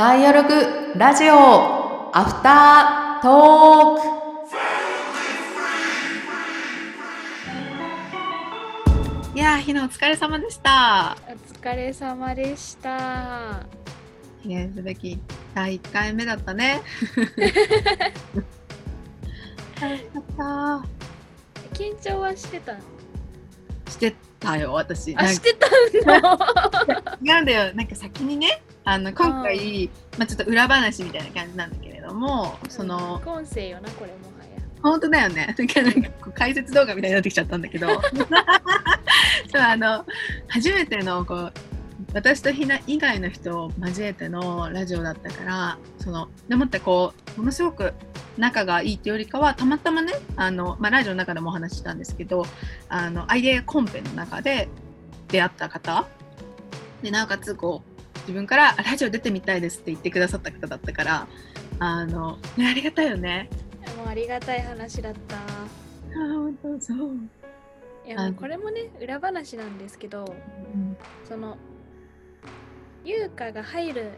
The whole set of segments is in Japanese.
ダイアログラジオアフタートークいやー、ひなお疲れ様でした。お疲れ様でした。記念すべき第1回目だったね。楽しかっ緊張はしてたの？た。してたよ、私。あ、なんかしてたの？違うんだよ。なんか先にね、あの今回、まあ、ちょっと裏話みたいな感じなんだけれども、その、副音声よな、これもはや。本当だよね。なんか解説動画みたいになってきちゃったんだけど、そうあの初めてのこう私とひな以外の人を交えてのラジオだったから、そのでもってこうものすごく仲がいいっていうよりかはたまたまねあの、まあ、ラジオの中でもお話ししたんですけどあのアイデアコンペの中で出会った方でなおかつこう自分からあラジオ出てみたいですって言ってくださった方だったからあの、ね、ありがたいよね。もうありがたい話だった。あ本当そう。いや、これもね、裏話なんですけど、うんその、優香が入る、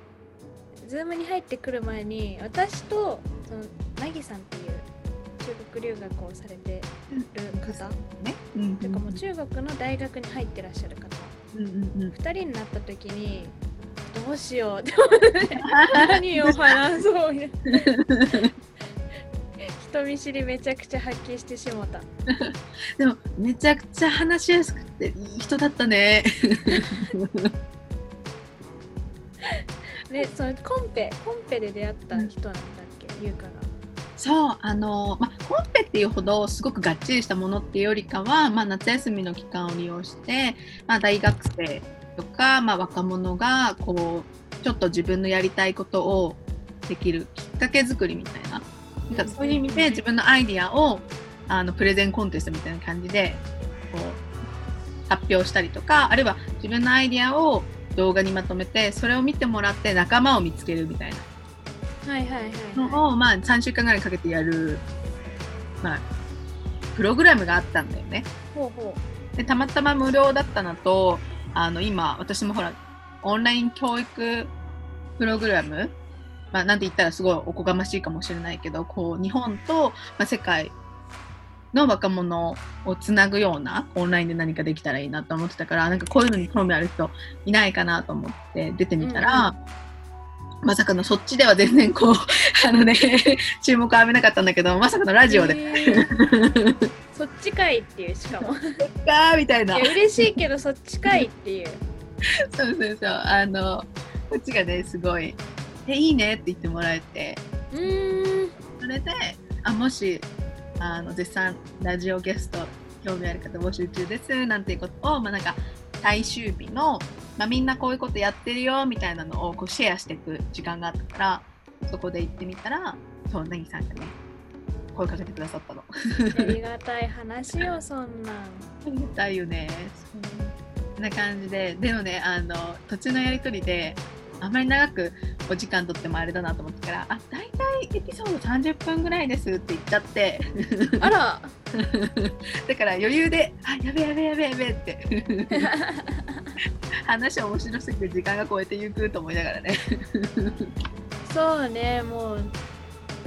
ズームに入ってくる前に、私と、その、なぎさんっていう中国留学をされてる方、ね。うんてかもう中国の大学に入ってらっしゃる方、うんうんうん。2人になった時にどうしよう。って何を話そうみたいな人見知りめちゃくちゃ発揮してしもた。でもめちゃくちゃ話しやすくていい人だったね。で そのコンペコンペで出会った人なんだっけ？優香が。そうあのまあコンペっていうほどすごくがっちりしたものっていうよりかは、まあ、夏休みの期間を利用して、まあ、大学生とか、まあ、若者がこうちょっと自分のやりたいことをできるきっかけ作りみたいな。なん。かそういう意味で。自分のアイディアをあのプレゼンコンテストみたいな感じでこう発表したりとかあるいは自分のアイディアを動画にまとめてそれを見てもらって仲間を見つけるみたいな。のはを、まあ、3週間ぐらいかけてやる、まあ、プログラムがあったんだよね。い、ほうほでたまたま無料だったのとあの今私もほらオンライン教育プログラム、まあ、なんて言ったらすごいおこがましいかもしれないけどこう日本と、まあ、世界の若者をつなぐようなオンラインで何かできたらいいなと思ってたからなんかこういうのに興味ある人いないかなと思って出てみたら、うんまさかのそっちでは全然こうあのね 注目を浴びなかったんだけどまさかのラうジオで。へーちかいっていうしかも。い「ガー」みたいな。や嬉しいけどそっちかいっていう。そうそうそう。あのこっちがねすごい「えいいね」って言ってもらえて。うーん。それであもしあの絶賛ラジオゲスト興味ある方募集中ですなんていうことを、まあ、なんか最終日の、まあ、みんなこういうことやってるよみたいなのをこうシェアしていく時間があったからそこで行ってみたらそうなぎさんがね声かけてくださったの。ありがたい話よそんなんありがたいよね。そんな感じで、でもね、あの途中のやりとりで、あんまり長くお時間とってもあれだなと思ってから、あ、大体エピソード30分ぐらいですって言っちゃって、あら だから余裕で、あ、やべやべやべやべって、話面白すぎて時間が超えていくと思いながらね。そうねもう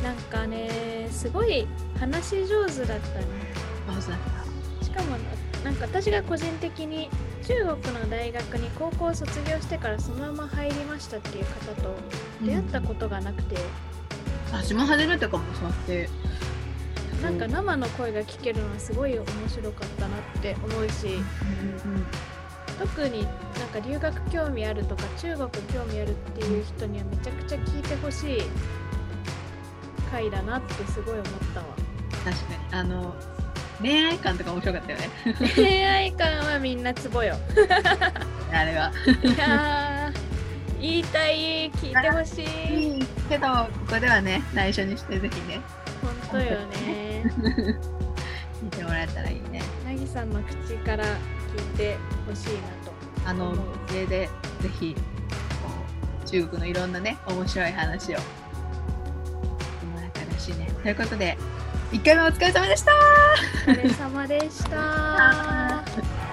なんかねすごい話し上手だったね。あそうだっしかもなんか私が個人的に中国の大学に高校を卒業してからそのまま入りましたっていう方とた出会ったことがなくて、私も初めてかもそうやって。なんか生の声が聞けるのはすごい面白かったなって思うし。うん。特になんか留学興味あるとか中国興味あるっていう人にはめちゃくちゃ聞いてほしい回だなってすごい思ったわ。確かに。あの、恋愛観とか面白かったよね。恋愛観はみんなツボよ。あれは。いやー言いたい聞いてほしい。けどここではね内緒にしてぜひね。本当よね。聞いてもらえたらいいね。なぎさんの口から聞いてほしいなと。あの家でぜひ中国のいろんなね面白い話をしいね。ということで1回目お疲れ様でした。お疲れ様でした